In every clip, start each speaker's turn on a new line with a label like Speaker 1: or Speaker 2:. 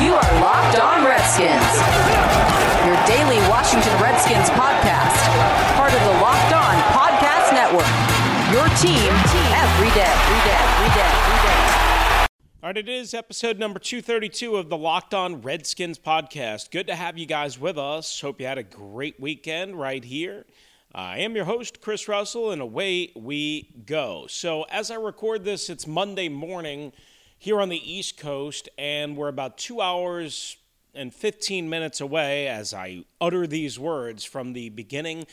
Speaker 1: You are Locked On Redskins, your daily Washington Redskins podcast, part of the Locked On Podcast Network. Your team every day, every day, every day, every day.
Speaker 2: All right, it is episode number 232 of the Locked On Redskins podcast. Good to have you guys with us. Hope you had a great weekend right here. I am your host, Chris Russell, and away we go. So, as I record this, it's Monday morning here on the East Coast, and we're about two hours and 15 minutes away as I utter these words from the beginning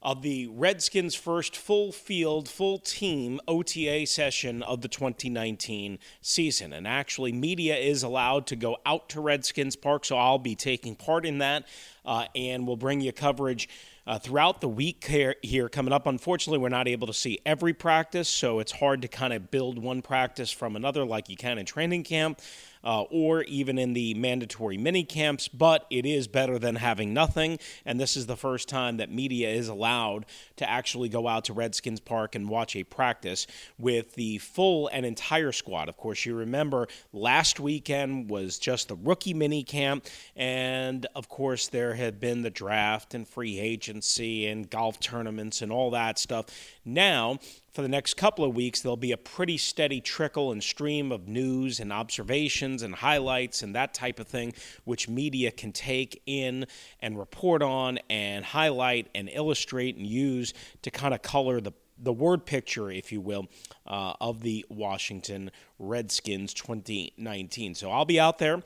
Speaker 2: of the Redskins' first full field, full team OTA session of the 2019 season. And actually, media is allowed to go out to Redskins Park, so I'll be taking part in that, uh, and we'll bring you coverage uh, throughout the week here, here, coming up. Unfortunately, we're not able to see every practice, so it's hard to kind of build one practice from another like you can in training camp. Uh, or even in the mandatory mini camps, but it is better than having nothing. And this is the first time that media is allowed to actually go out to Redskins Park and watch a practice with the full and entire squad. Of course, you remember last weekend was just the rookie mini camp, and of course, there had been the draft and free agency and golf tournaments and all that stuff. Now, for the next couple of weeks, there'll be a pretty steady trickle and stream of news and observations and highlights and that type of thing, which media can take in and report on and highlight and illustrate and use to kind of color the the word picture, if you will, uh, of the Washington Redskins 2019. So I'll be out there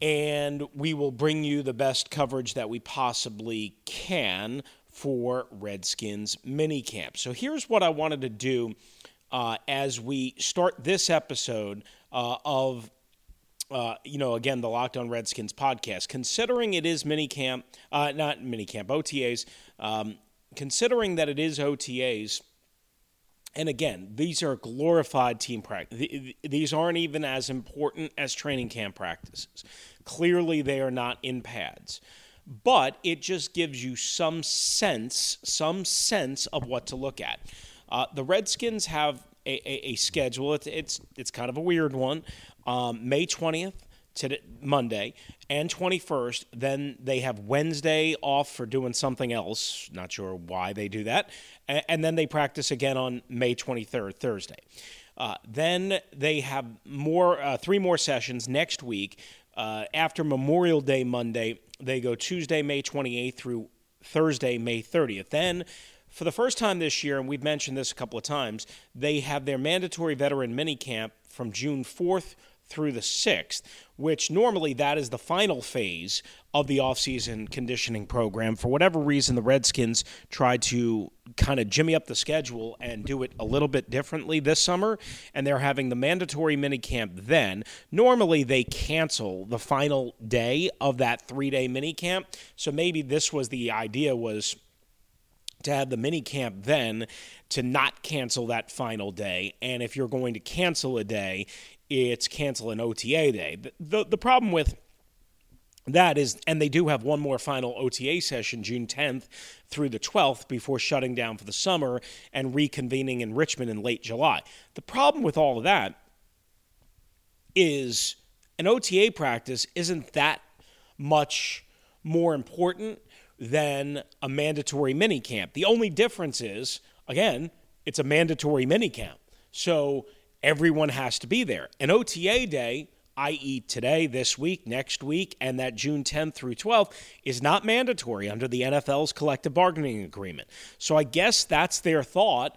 Speaker 2: and we will bring you the best coverage that we possibly can for Redskins minicamp. So here's what I wanted to do uh, as we start this episode uh, of. Uh, you know, again, the Locked On Redskins podcast. Considering it is minicamp, uh, not minicamp, OTAs. Um, considering that it is OTAs, and again, these are glorified team practice. These aren't even as important as training camp practices. Clearly, they are not in pads but it just gives you some sense, some sense of what to look at. Uh, the Redskins have a, a, a schedule. It's, it's, it's kind of a weird one. Um, May 20th to Monday and 21st. Then they have Wednesday off for doing something else. Not sure why they do that. And, and then they practice again on May 23rd, Thursday. Uh, then they have more, uh, three more sessions next week. Uh, after Memorial Day Monday, they go Tuesday, May 28th through Thursday, May 30th. Then, for the first time this year, and we've mentioned this a couple of times, they have their mandatory veteran mini camp from June 4th through the 6th, which normally that is the final phase of the offseason conditioning program. For whatever reason, the Redskins tried to kind of jimmy up the schedule and do it a little bit differently this summer, and they're having the mandatory minicamp then. Normally, they cancel the final day of that three-day minicamp, so maybe this was the idea was to have the mini camp then to not cancel that final day. And if you're going to cancel a day, it's cancel an OTA day. The, the, the problem with that is, and they do have one more final OTA session June 10th through the 12th before shutting down for the summer and reconvening in Richmond in late July. The problem with all of that is an OTA practice isn't that much more important than a mandatory mini camp. The only difference is, again, it's a mandatory mini camp. So everyone has to be there. An OTA day, i.e., today, this week, next week, and that June 10th through 12th, is not mandatory under the NFL's collective bargaining agreement. So I guess that's their thought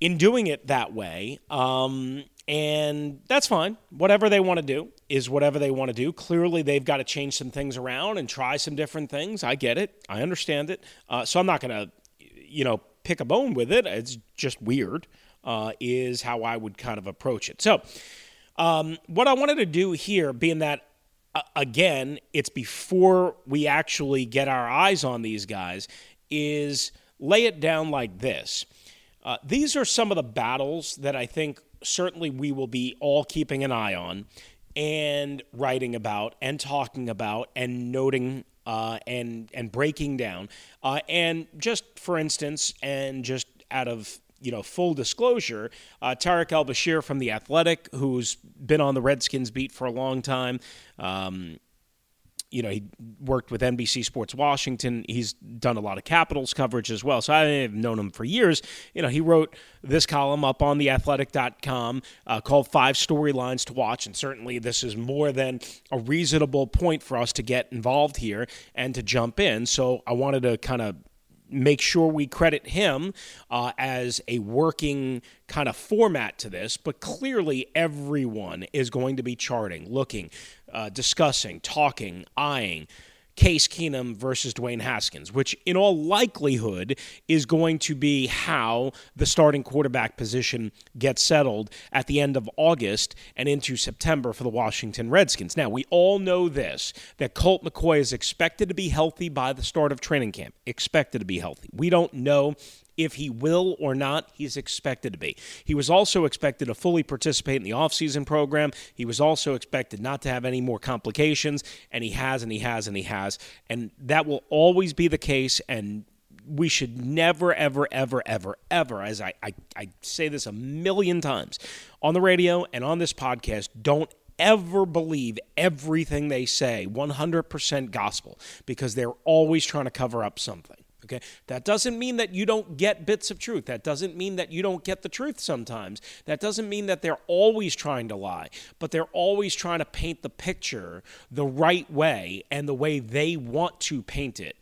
Speaker 2: in doing it that way. Um, and that's fine. Whatever they want to do is whatever they want to do. Clearly, they've got to change some things around and try some different things. I get it. I understand it. Uh, so I'm not going to, you know, pick a bone with it. It's just weird, uh, is how I would kind of approach it. So, um, what I wanted to do here, being that again, it's before we actually get our eyes on these guys, is lay it down like this. Uh, these are some of the battles that I think certainly we will be all keeping an eye on and writing about and talking about and noting uh, and and breaking down. Uh, and just for instance, and just out of you know full disclosure, uh, Tarik El Bashir from the Athletic, who's been on the Redskins beat for a long time. Um, you know, he worked with NBC Sports Washington. He's done a lot of Capitals coverage as well. So I've known him for years. You know, he wrote this column up on theathletic.com uh, called Five Storylines to Watch. And certainly this is more than a reasonable point for us to get involved here and to jump in. So I wanted to kind of make sure we credit him uh, as a working kind of format to this, but clearly everyone is going to be charting, looking, uh, discussing, talking, eyeing Case Keenum versus Dwayne Haskins, which in all likelihood is going to be how the starting quarterback position gets settled at the end of August and into September for the Washington Redskins. Now, we all know this that Colt McCoy is expected to be healthy by the start of training camp. Expected to be healthy. We don't know if he will or not, he's expected to be. He was also expected to fully participate in the offseason program. He was also expected not to have any more complications, and he has, and he has, and he has. And that will always be the case. And we should never, ever, ever, ever, ever, as I, I, I say this a million times on the radio and on this podcast, don't ever believe everything they say 100% gospel because they're always trying to cover up something. Okay. That doesn't mean that you don't get bits of truth. That doesn't mean that you don't get the truth sometimes. That doesn't mean that they're always trying to lie, but they're always trying to paint the picture the right way and the way they want to paint it,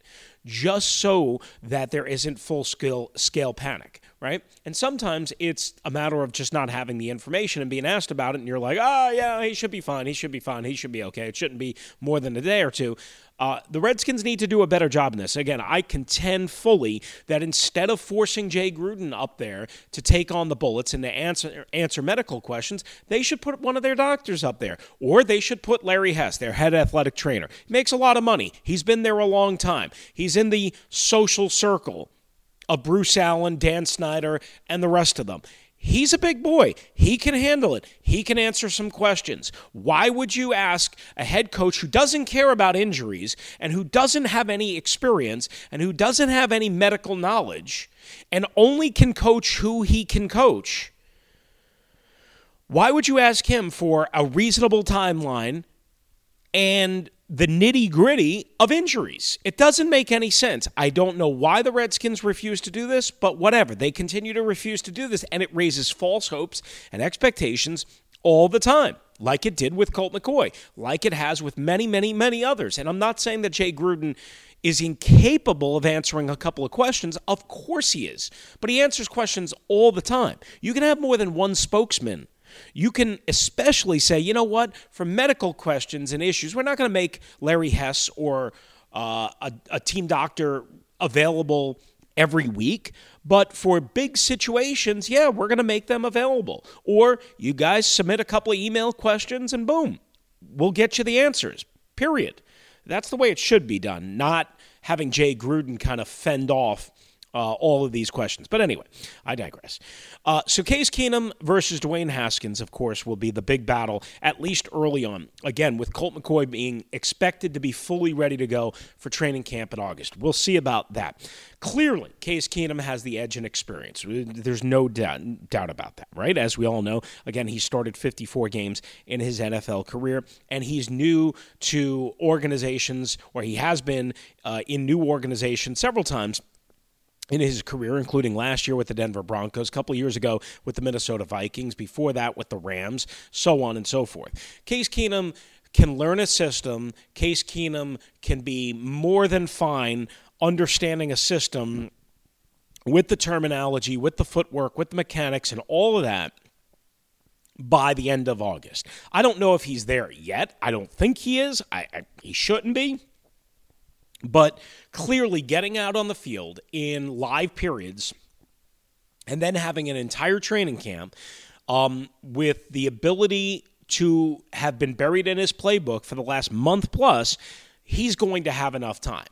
Speaker 2: just so that there isn't full scale, scale panic right? And sometimes it's a matter of just not having the information and being asked about it, and you're like, oh, yeah, he should be fine. He should be fine. He should be okay. It shouldn't be more than a day or two. Uh, the Redskins need to do a better job in this. Again, I contend fully that instead of forcing Jay Gruden up there to take on the bullets and to answer answer medical questions, they should put one of their doctors up there, or they should put Larry Hess, their head athletic trainer. He makes a lot of money. He's been there a long time. He's in the social circle of Bruce Allen, Dan Snyder, and the rest of them. He's a big boy. He can handle it. He can answer some questions. Why would you ask a head coach who doesn't care about injuries and who doesn't have any experience and who doesn't have any medical knowledge and only can coach who he can coach? Why would you ask him for a reasonable timeline and the nitty gritty of injuries. It doesn't make any sense. I don't know why the Redskins refuse to do this, but whatever. They continue to refuse to do this, and it raises false hopes and expectations all the time, like it did with Colt McCoy, like it has with many, many, many others. And I'm not saying that Jay Gruden is incapable of answering a couple of questions. Of course he is, but he answers questions all the time. You can have more than one spokesman you can especially say, you know what, for medical questions and issues, we're not going to make Larry Hess or uh, a, a team doctor available every week. But for big situations, yeah, we're going to make them available. Or you guys submit a couple of email questions and boom, we'll get you the answers, period. That's the way it should be done, not having Jay Gruden kind of fend off uh, all of these questions. But anyway, I digress. Uh, so Case Keenum versus Dwayne Haskins, of course, will be the big battle, at least early on. Again, with Colt McCoy being expected to be fully ready to go for training camp in August. We'll see about that. Clearly, Case Keenum has the edge in experience. There's no doubt, doubt about that, right? As we all know, again, he started 54 games in his NFL career, and he's new to organizations, or he has been uh, in new organizations several times in his career, including last year with the Denver Broncos, a couple years ago with the Minnesota Vikings, before that with the Rams, so on and so forth. Case Keenum can learn a system. Case Keenum can be more than fine understanding a system with the terminology, with the footwork, with the mechanics, and all of that by the end of August. I don't know if he's there yet. I don't think he is. I, I, he shouldn't be. But clearly, getting out on the field in live periods and then having an entire training camp um, with the ability to have been buried in his playbook for the last month plus, he's going to have enough time.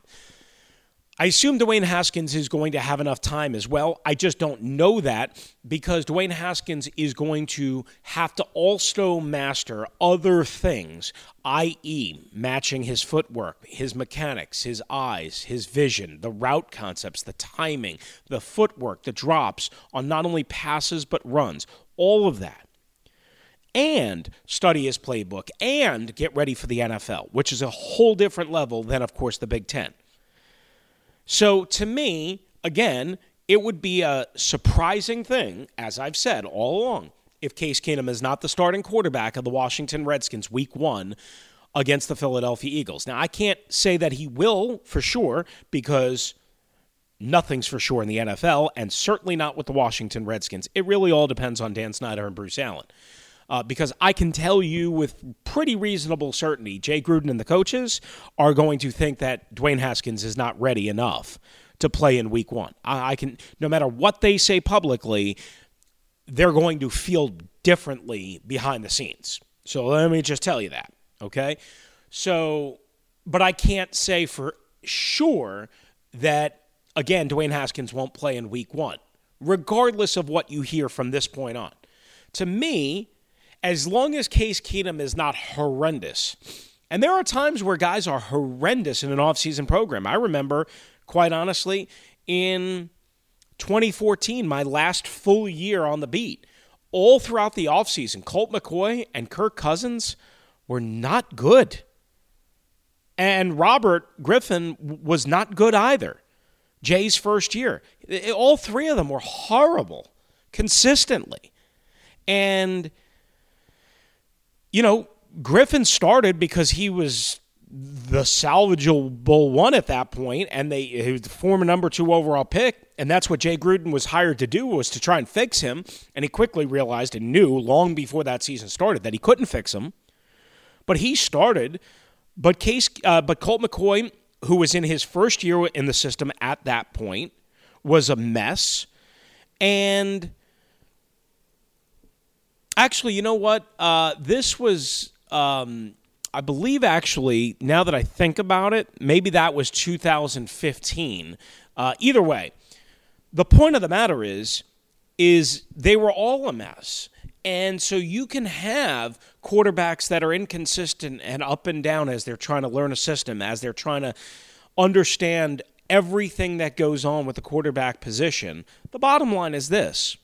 Speaker 2: I assume Dwayne Haskins is going to have enough time as well. I just don't know that because Dwayne Haskins is going to have to also master other things, i.e., matching his footwork, his mechanics, his eyes, his vision, the route concepts, the timing, the footwork, the drops on not only passes but runs, all of that. And study his playbook and get ready for the NFL, which is a whole different level than, of course, the Big Ten. So to me, again, it would be a surprising thing, as I've said all along, if Case Keenum is not the starting quarterback of the Washington Redskins week one against the Philadelphia Eagles. Now, I can't say that he will for sure because nothing's for sure in the NFL, and certainly not with the Washington Redskins. It really all depends on Dan Snyder and Bruce Allen. Uh, because I can tell you with pretty reasonable certainty, Jay Gruden and the coaches are going to think that Dwayne Haskins is not ready enough to play in week one. I, I can, no matter what they say publicly, they're going to feel differently behind the scenes. So let me just tell you that, okay? So, but I can't say for sure that, again, Dwayne Haskins won't play in week one, regardless of what you hear from this point on. To me, as long as Case Keenum is not horrendous, and there are times where guys are horrendous in an offseason program. I remember, quite honestly, in 2014, my last full year on the beat, all throughout the offseason, Colt McCoy and Kirk Cousins were not good. And Robert Griffin was not good either. Jay's first year. All three of them were horrible consistently. And you know, Griffin started because he was the salvageable one at that point, and they he was the former number two overall pick, and that's what Jay Gruden was hired to do was to try and fix him. And he quickly realized and knew long before that season started that he couldn't fix him. But he started. But Case, uh, but Colt McCoy, who was in his first year in the system at that point, was a mess, and Actually, you know what? Uh, this was, um, I believe, actually, now that I think about it, maybe that was 2015. Uh, either way, the point of the matter is, is they were all a mess. And so you can have quarterbacks that are inconsistent and up and down as they're trying to learn a system, as they're trying to understand everything that goes on with the quarterback position. The bottom line is this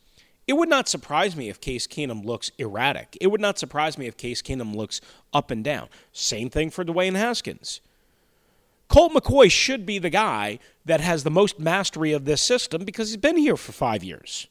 Speaker 2: it would not surprise me if Case Keenum looks erratic. It would not surprise me if Case Keenum looks up and down. Same thing for Dwayne Haskins. Colt McCoy should be the guy that has the most mastery of this system because he's been here for five years.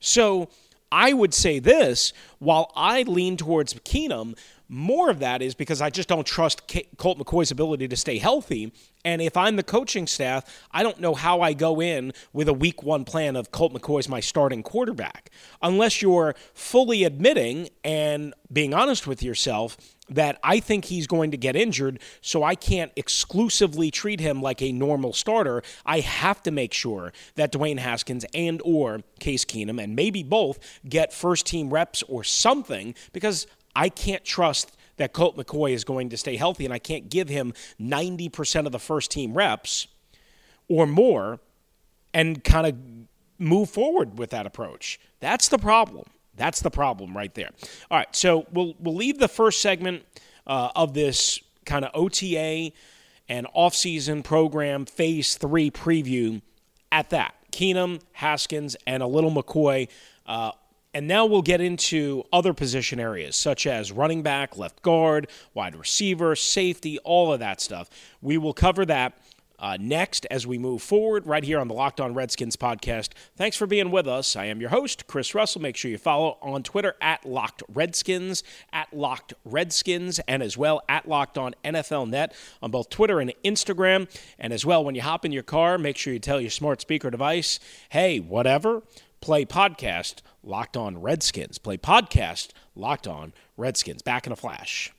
Speaker 2: So I would say this while I lean towards Keenum, more of that is because I just don't trust Colt McCoy's ability to stay healthy. And if I'm the coaching staff, I don't know how I go in with a week one plan of Colt McCoy's my starting quarterback. Unless you're fully admitting and being honest with yourself that I think he's going to get injured, so I can't exclusively treat him like a normal starter. I have to make sure that Dwayne Haskins and or Case Keenum and maybe both get first team reps or something because I can't trust that Colt McCoy is going to stay healthy, and I can't give him 90% of the first team reps or more and kind of move forward with that approach. That's the problem. That's the problem right there. All right, so we'll we'll leave the first segment uh, of this kind of OTA and offseason program phase three preview at that. Keenum, Haskins, and a little McCoy uh, and now we'll get into other position areas such as running back, left guard, wide receiver, safety, all of that stuff. We will cover that uh, next as we move forward right here on the Locked On Redskins podcast. Thanks for being with us. I am your host, Chris Russell. Make sure you follow on Twitter at Locked Redskins, at Locked Redskins, and as well at Locked On NFL Net on both Twitter and Instagram. And as well, when you hop in your car, make sure you tell your smart speaker device, hey, whatever, play podcast Locked On Redskins. Play podcast Locked On Redskins. Back in a flash.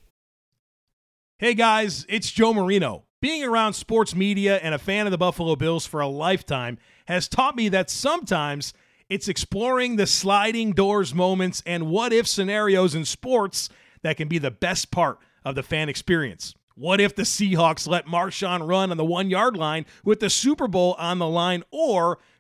Speaker 3: Hey guys, it's Joe Marino. Being around sports media and a fan of the Buffalo Bills for a lifetime has taught me that sometimes It's exploring the sliding doors moments and what if scenarios in sports that can be the best part of the fan experience. What if the Seahawks let Marshawn run on the one yard line with the Super Bowl on the line? Or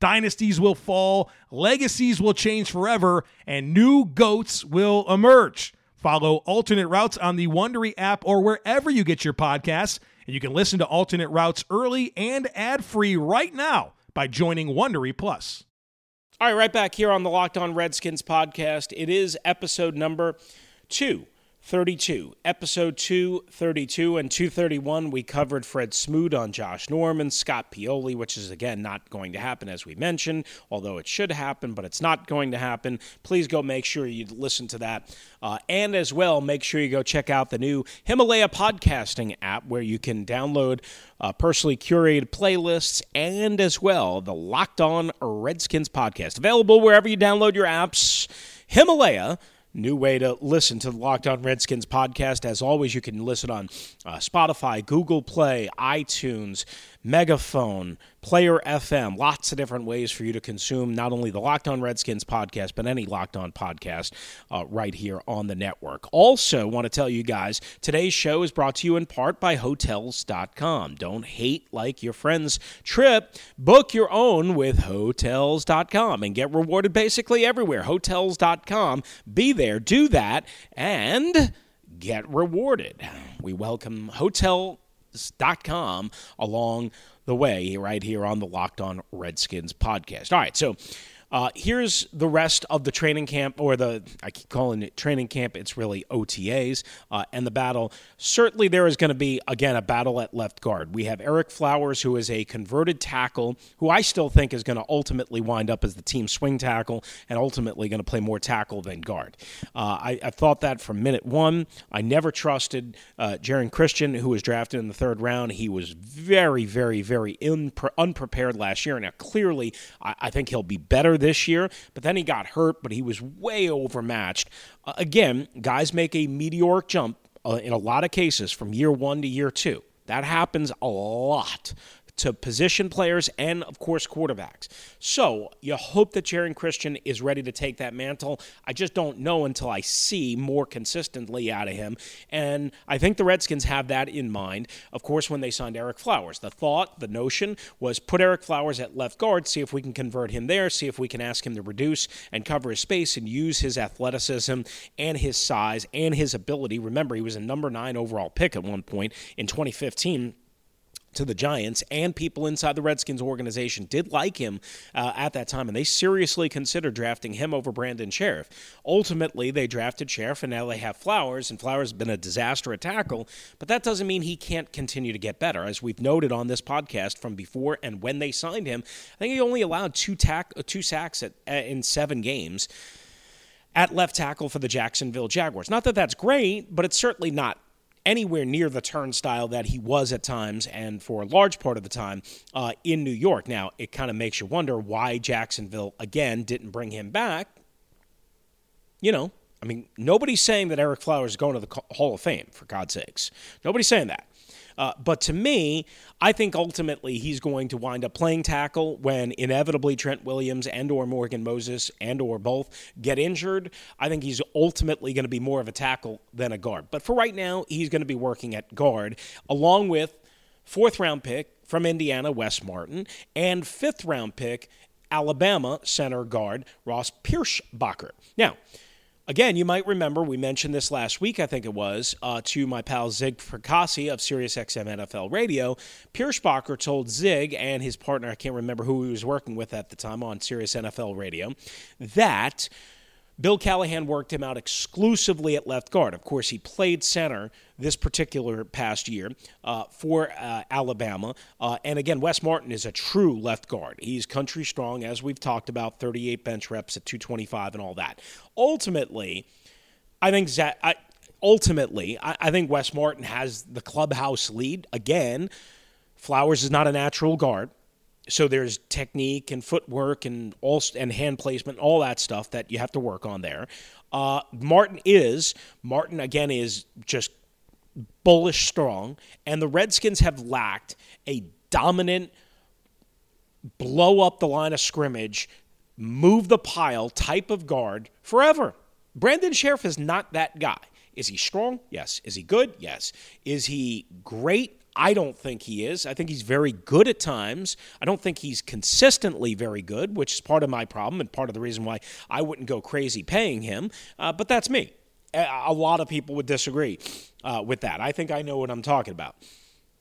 Speaker 3: dynasties will fall, legacies will change forever, and new goats will emerge. Follow Alternate Routes on the Wondery app or wherever you get your podcasts, and you can listen to Alternate Routes early and ad-free right now by joining Wondery Plus.
Speaker 2: All right, right back here on the Locked On Redskins podcast. It is episode number 232. Episode 232 and 231, we covered Fred Smoot on Josh Norman, Scott Pioli, which is, again, not going to happen, as we mentioned, although it should happen, but it's not going to happen. Please go make sure you listen to that. Uh, and as well, make sure you go check out the new Himalaya podcasting app where you can download uh, personally curated playlists and as well the Locked On Redskins podcast. Available wherever you download your apps. Himalaya new way to listen to the Locked On Redskins podcast. As always, you can listen on uh, Spotify, Google Play, iTunes, Megaphone, Player FM, lots of different ways for you to consume not only the Locked On Redskins podcast, but any Locked On podcast uh, right here on the network. Also, want to tell you guys today's show is brought to you in part by Hotels.com. Don't hate like your friend's trip. Book your own with Hotels.com and get rewarded basically everywhere. Hotels.com. Be there, do that, and get rewarded. We welcome Hotels.com along the way right here on the Locked On Redskins podcast. All right, so uh, here's the rest of the training camp, or the, I keep calling it training camp, it's really OTAs, uh, and the battle. Certainly, there is going to be, again, a battle at left guard. We have Ereck Flowers, who is a converted tackle, who I still think is going to ultimately wind up as the team swing tackle and ultimately going to play more tackle than guard. Uh, I, I, thought that from minute one. I never trusted uh, Geron Christian, who was drafted in the third round. He was very, very, very unprepared last year. Now, clearly, I, I think he'll be better this year, but then he got hurt, but he was way overmatched. Uh, again, guys make a meteoric jump uh, in a lot of cases from year one to year two. That happens a lot to position players and, of course, quarterbacks. So you hope that Geron Christian is ready to take that mantle. I just don't know until I see more consistently out of him. And I think the Redskins have that in mind, of course, when they signed Ereck Flowers. The thought, the notion was put Ereck Flowers at left guard, see if we can convert him there, see if we can ask him to reduce and cover his space and use his athleticism and his size and his ability. Remember, he was a number nine overall pick at one point in 2015 to the Giants, and people inside the Redskins organization did like him uh, at that time, and they seriously considered drafting him over Brandon Scherff. Ultimately, they drafted Scherff, and now they have Flowers, and Flowers has been a disaster at tackle, but that doesn't mean he can't continue to get better. As we've noted on this podcast from before and when they signed him, I think he only allowed two, tack, two sacks at, uh, in seven games at left tackle for the Jacksonville Jaguars. Not that that's great, but it's certainly not anywhere near the turnstile that he was at times and for a large part of the time uh, in New York. Now, it kind of makes you wonder why Jacksonville, again, didn't bring him back. You know, I mean, nobody's saying that Ereck Flowers is going to the Hall of Fame, for God's sakes. Nobody's saying that. Uh, but to me, I think ultimately he's going to wind up playing tackle when inevitably Trent Williams and or Morgan Moses and or both get injured. I think he's ultimately going to be more of a tackle than a guard. But for right now, he's going to be working at guard along with fourth round pick from Indiana, Wes Martin, and fifth round pick Alabama center guard Ross Pierschbacher. Now, Again, you might remember we mentioned this last week, I think it was, uh, to my pal Zig Fracassi of SiriusXM NFL Radio. Pierschbacher told Zig and his partner, I can't remember who he was working with at the time on Sirius NFL Radio, that Bill Callahan worked him out exclusively at left guard. Of course, he played center this particular past year uh, for uh, Alabama. Uh, and again, Wes Martin is a true left guard. He's country strong, as we've talked about, 38 bench reps at 225 and all that. Ultimately, I think Zach, I, ultimately, I, I think Wes Martin has the clubhouse lead. Again, Flowers is not a natural guard so there's technique and footwork and all and hand placement, all that stuff that you have to work on there. Uh, Martin is Martin again is just bullish strong, and the Redskins have lacked a dominant blow up the line of scrimmage, move the pile type of guard forever. Brandon Scherff is not that guy. Is he strong? Yes. Is he good? Yes. Is he great? I don't think he is. I think he's very good at times. I don't think he's consistently very good, which is part of my problem and part of the reason why I wouldn't go crazy paying him. Uh, but that's me. A lot of people would disagree uh, with that. I think I know what I'm talking about.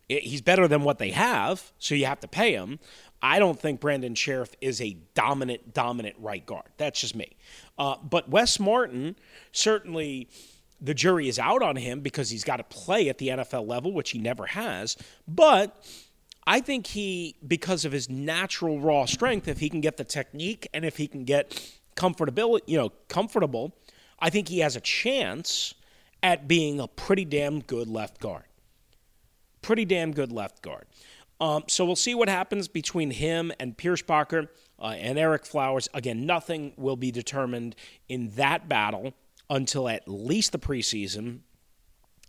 Speaker 2: He's better than what they have, so you have to pay him. I don't think Brandon Scherff is a dominant, dominant right guard. That's just me. Uh, but Wes Martin certainly the jury is out on him because he's got to play at the NFL level, which he never has. But I think he, because of his natural raw strength, if he can get the technique and if he can get comfortability, you know, comfortable, I think he has a chance at being a pretty damn good left guard. Pretty damn good left guard. Um, so we'll see what happens between him and Pierschbacher uh, and Ereck Flowers. Again, nothing will be determined in that battle until at least the preseason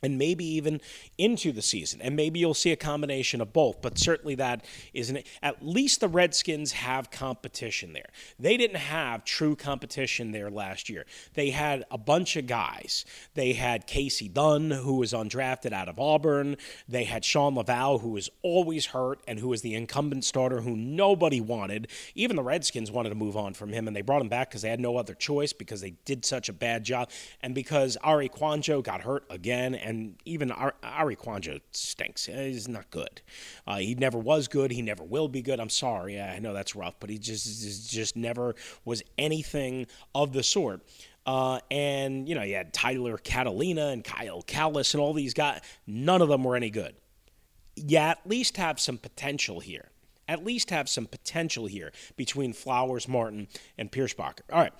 Speaker 2: and maybe even into the season. And maybe you'll see a combination of both, but certainly that isn't At least the Redskins have competition there. They didn't have true competition there last year. They had a bunch of guys. They had Casey Dunn, who was undrafted out of Auburn. They had Shawn Lauvao, who was always hurt and who was the incumbent starter who nobody wanted. Even the Redskins wanted to move on from him, and they brought him back because they had no other choice because they did such a bad job. And because Arie Kouandjio got hurt again and even Arie Kouandjio stinks. He's not good. Uh, he never was good. He never will be good. I'm sorry. I know that's rough, but he just just never was anything of the sort. Uh, and you know, you had Tyler Catalina and Kyle Kalis and all these guys. None of them were any good. You at least have some potential here. At least have some potential here between Flowers, Martin, and Pierschbacher. All right,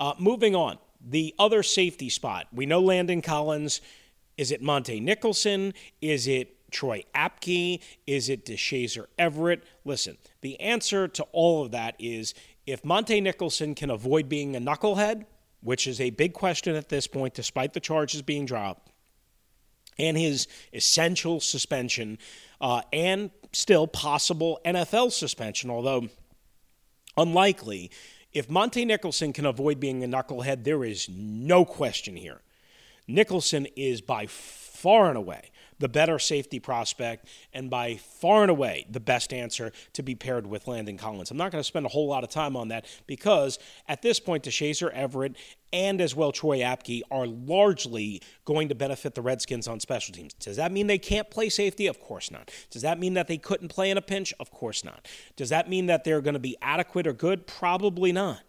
Speaker 2: uh, moving on. The other safety spot. We know Landon Collins is it Montae Nicholson? Is it Troy Apke? Is it Deshazor Everett? Listen, the answer to all of that is if Montae Nicholson can avoid being a knucklehead, which is a big question at this point, despite the charges being dropped, and his essential suspension, uh, and still possible NFL suspension, although unlikely. If Monte Nicholson can avoid being a knucklehead, there is no question here Nicholson is by far and away the better safety prospect and by far and away the best answer to be paired with Landon Collins. I'm not going to spend a whole lot of time on that because at this point, Deshazor Everett and as well Troy Apke are largely going to benefit the Redskins on special teams. Does that mean they can't play safety? Of course not. Does that mean that they couldn't play in a pinch? Of course not. Does that mean that they're going to be adequate or good? Probably not.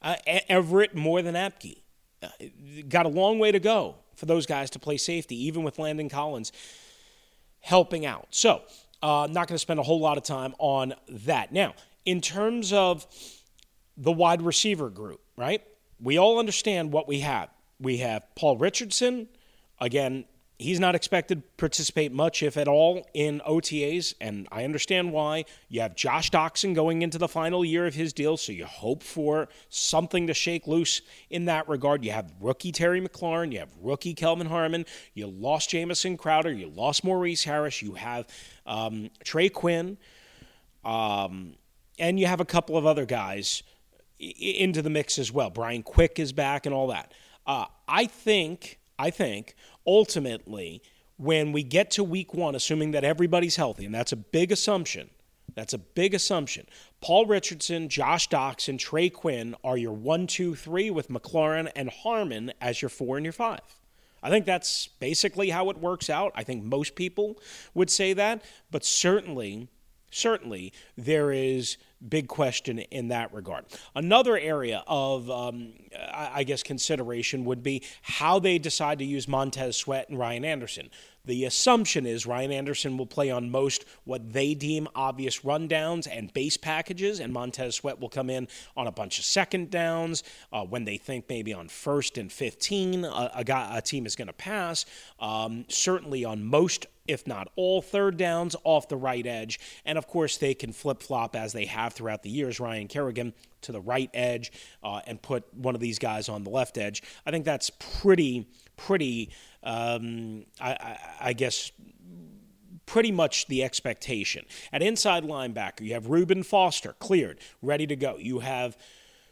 Speaker 2: Uh, Everett more than Apke got a long way to go for those guys to play safety, even with Landon Collins helping out. So, uh, not going to spend a whole lot of time on that. Now, in terms of the wide receiver group, right? We all understand what we have. We have Paul Richardson, again, He's not expected to participate much, if at all, in OTAs, and I understand why. You have Josh Doctson going into the final year of his deal, so you hope for something to shake loose in that regard. You have rookie Terry McLaurin, you have rookie Kelvin Harmon, you lost Jamison Crowder, you lost Maurice Harris, you have um, Trey Quinn, um, and you have a couple of other guys into the mix as well. Brian Quick is back and all that. Uh, I think, I think ultimately, when we get to week one, assuming that everybody's healthy, and that's a big assumption, that's a big assumption. Paul Richardson, Josh Doctson, Trey Quinn are your one, two, three, with McLaurin and Harmon as your four and your five. I think that's basically how it works out. I think most people would say that, but certainly, certainly there is big question in that regard. Another area of, um, I guess, consideration would be how they decide to use Montez Sweat and Ryan Anderson. The assumption is Ryan Anderson will play on most what they deem obvious rundowns and base packages, and Montez Sweat will come in on a bunch of second downs uh, when they think maybe on first and 15 a, a, guy, a team is going to pass. Um, certainly on most if not all third downs off the right edge. And of course, they can flip flop as they have throughout the years. Ryan Kerrigan to the right edge uh, and put one of these guys on the left edge. I think that's pretty, pretty um, I, I, I guess pretty much the expectation. At inside linebacker, you have Reuben Foster cleared, ready to go. You have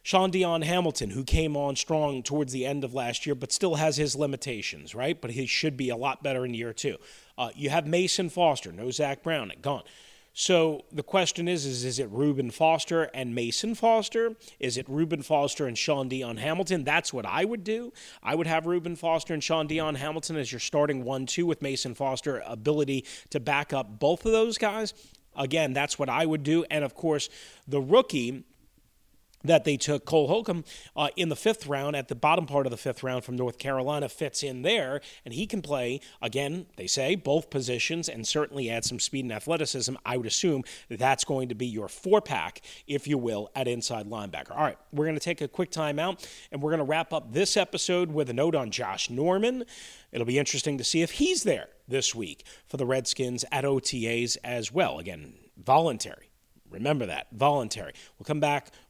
Speaker 2: Shaun Dion Hamilton, who came on strong towards the end of last year, but still has his limitations, right? But he should be a lot better in year two. Uh, you have Mason Foster, no Zach Brown, gone. So the question is, is is it Reuben Foster and Mason Foster? Is it Reuben Foster and Shaun Dion Hamilton? That's what I would do. I would have Reuben Foster and Shaun Dion Hamilton as your starting one two with Mason Foster ability to back up both of those guys. Again, that's what I would do. And of course, the rookie that they took Cole Holcomb uh, in the fifth round at the bottom part of the fifth round from North Carolina fits in there, and he can play again. They say both positions and certainly add some speed and athleticism. I would assume that's going to be your four pack, if you will, at inside linebacker. All right, we're going to take a quick timeout, and we're going to wrap up this episode with a note on Josh Norman. It'll be interesting to see if he's there this week for the Redskins at OTAs as well. Again, voluntary. Remember that, voluntary. We'll come back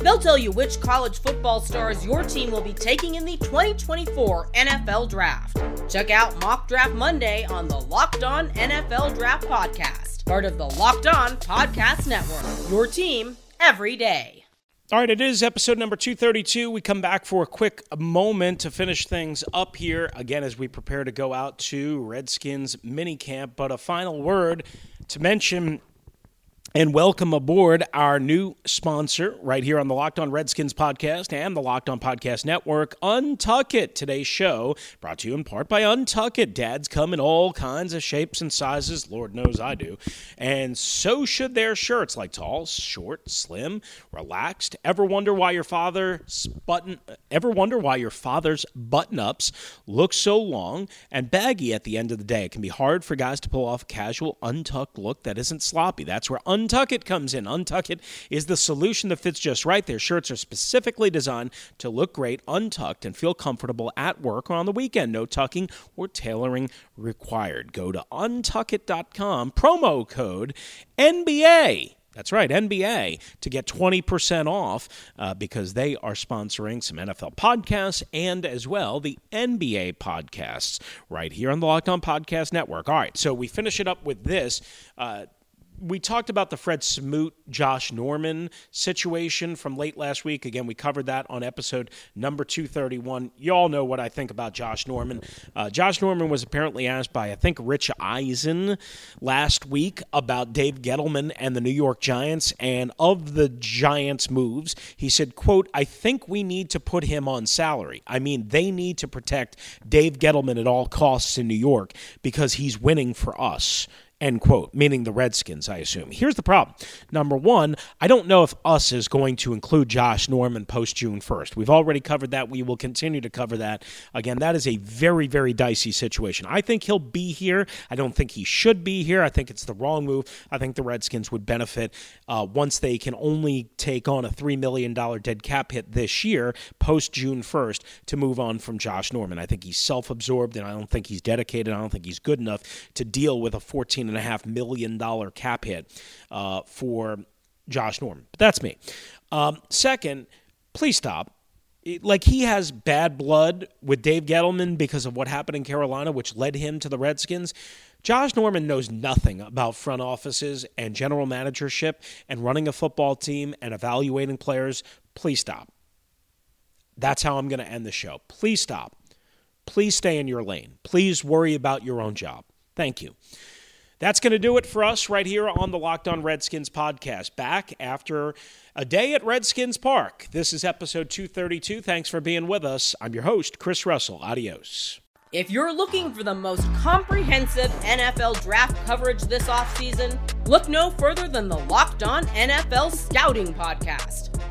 Speaker 1: They'll tell you which college football stars your team will be taking in the 2024 NFL Draft. Check out Mock Draft Monday on the Locked On NFL Draft Podcast, part of the Locked On Podcast Network. Your team every day.
Speaker 2: All right, it is episode number 232. We come back for a quick moment to finish things up here, again, as we prepare to go out to Redskins minicamp. But a final word to mention and welcome aboard our new sponsor right here on the Locked On Redskins podcast and the Locked On Podcast Network, Untuck It. Today's show brought to you in part by Untuck It. Dads come in all kinds of shapes and sizes. Lord knows I do. And so should their shirts, like tall, short, slim, relaxed. Ever wonder why your father's button ever wonder why your father's button-ups look so long and baggy at the end of the day? It can be hard for guys to pull off a casual untucked look that isn't sloppy. That's where Untuck Untuck it comes in. Untuck It is the solution that fits just right. Their shirts are specifically designed to look great untucked and feel comfortable at work or on the weekend. No tucking or tailoring required. Go to untuckit.com, promo code NBA. That's right, NBA, to get 20% off uh, because they are sponsoring some NFL podcasts and as well the NBA podcasts right here on the Locked On Podcast Network. All right, so we finish it up with this. Uh, we talked about the Fred Smoot, Josh Norman situation from late last week. Again, we covered that on episode number 231. You all know what I think about Josh Norman. Uh, Josh Norman was apparently asked by, I think, Rich Eisen last week about Dave Gettleman and the New York Giants. And of the Giants' moves, he said, quote, I think we need to put him on salary. I mean, they need to protect Dave Gettleman at all costs in New York because he's winning for us End quote, meaning the Redskins, I assume. Here's the problem. Number one, I don't know if us is going to include Josh Norman post June 1st. We've already covered that. We will continue to cover that. Again, that is a very, very dicey situation. I think he'll be here. I don't think he should be here. I think it's the wrong move. I think the Redskins would benefit uh, once they can only take on a $3 million dead cap hit this year, post June 1st, to move on from Josh Norman. I think he's self absorbed and I don't think he's dedicated. I don't think he's good enough to deal with a 14 and a half million dollar cap hit uh, for Josh Norman. But that's me. Um, second, please stop. like he has bad blood with Dave Gettleman because of what happened in Carolina, which led him to the Redskins. Josh Norman knows nothing about front offices and general managership and running a football team and evaluating players. Please stop. That's how I'm going to end the show. Please stop please stay in your lane. Please worry about your own job. Thank you. That's going to do it for us right here on the Locked On Redskins podcast. Back after a day at Redskins Park. This is episode 232. Thanks for being with us. I'm your host, Chris Russell. Adios.
Speaker 1: If you're looking for the most comprehensive NFL draft coverage this offseason, look no further than the Locked On NFL Scouting Podcast.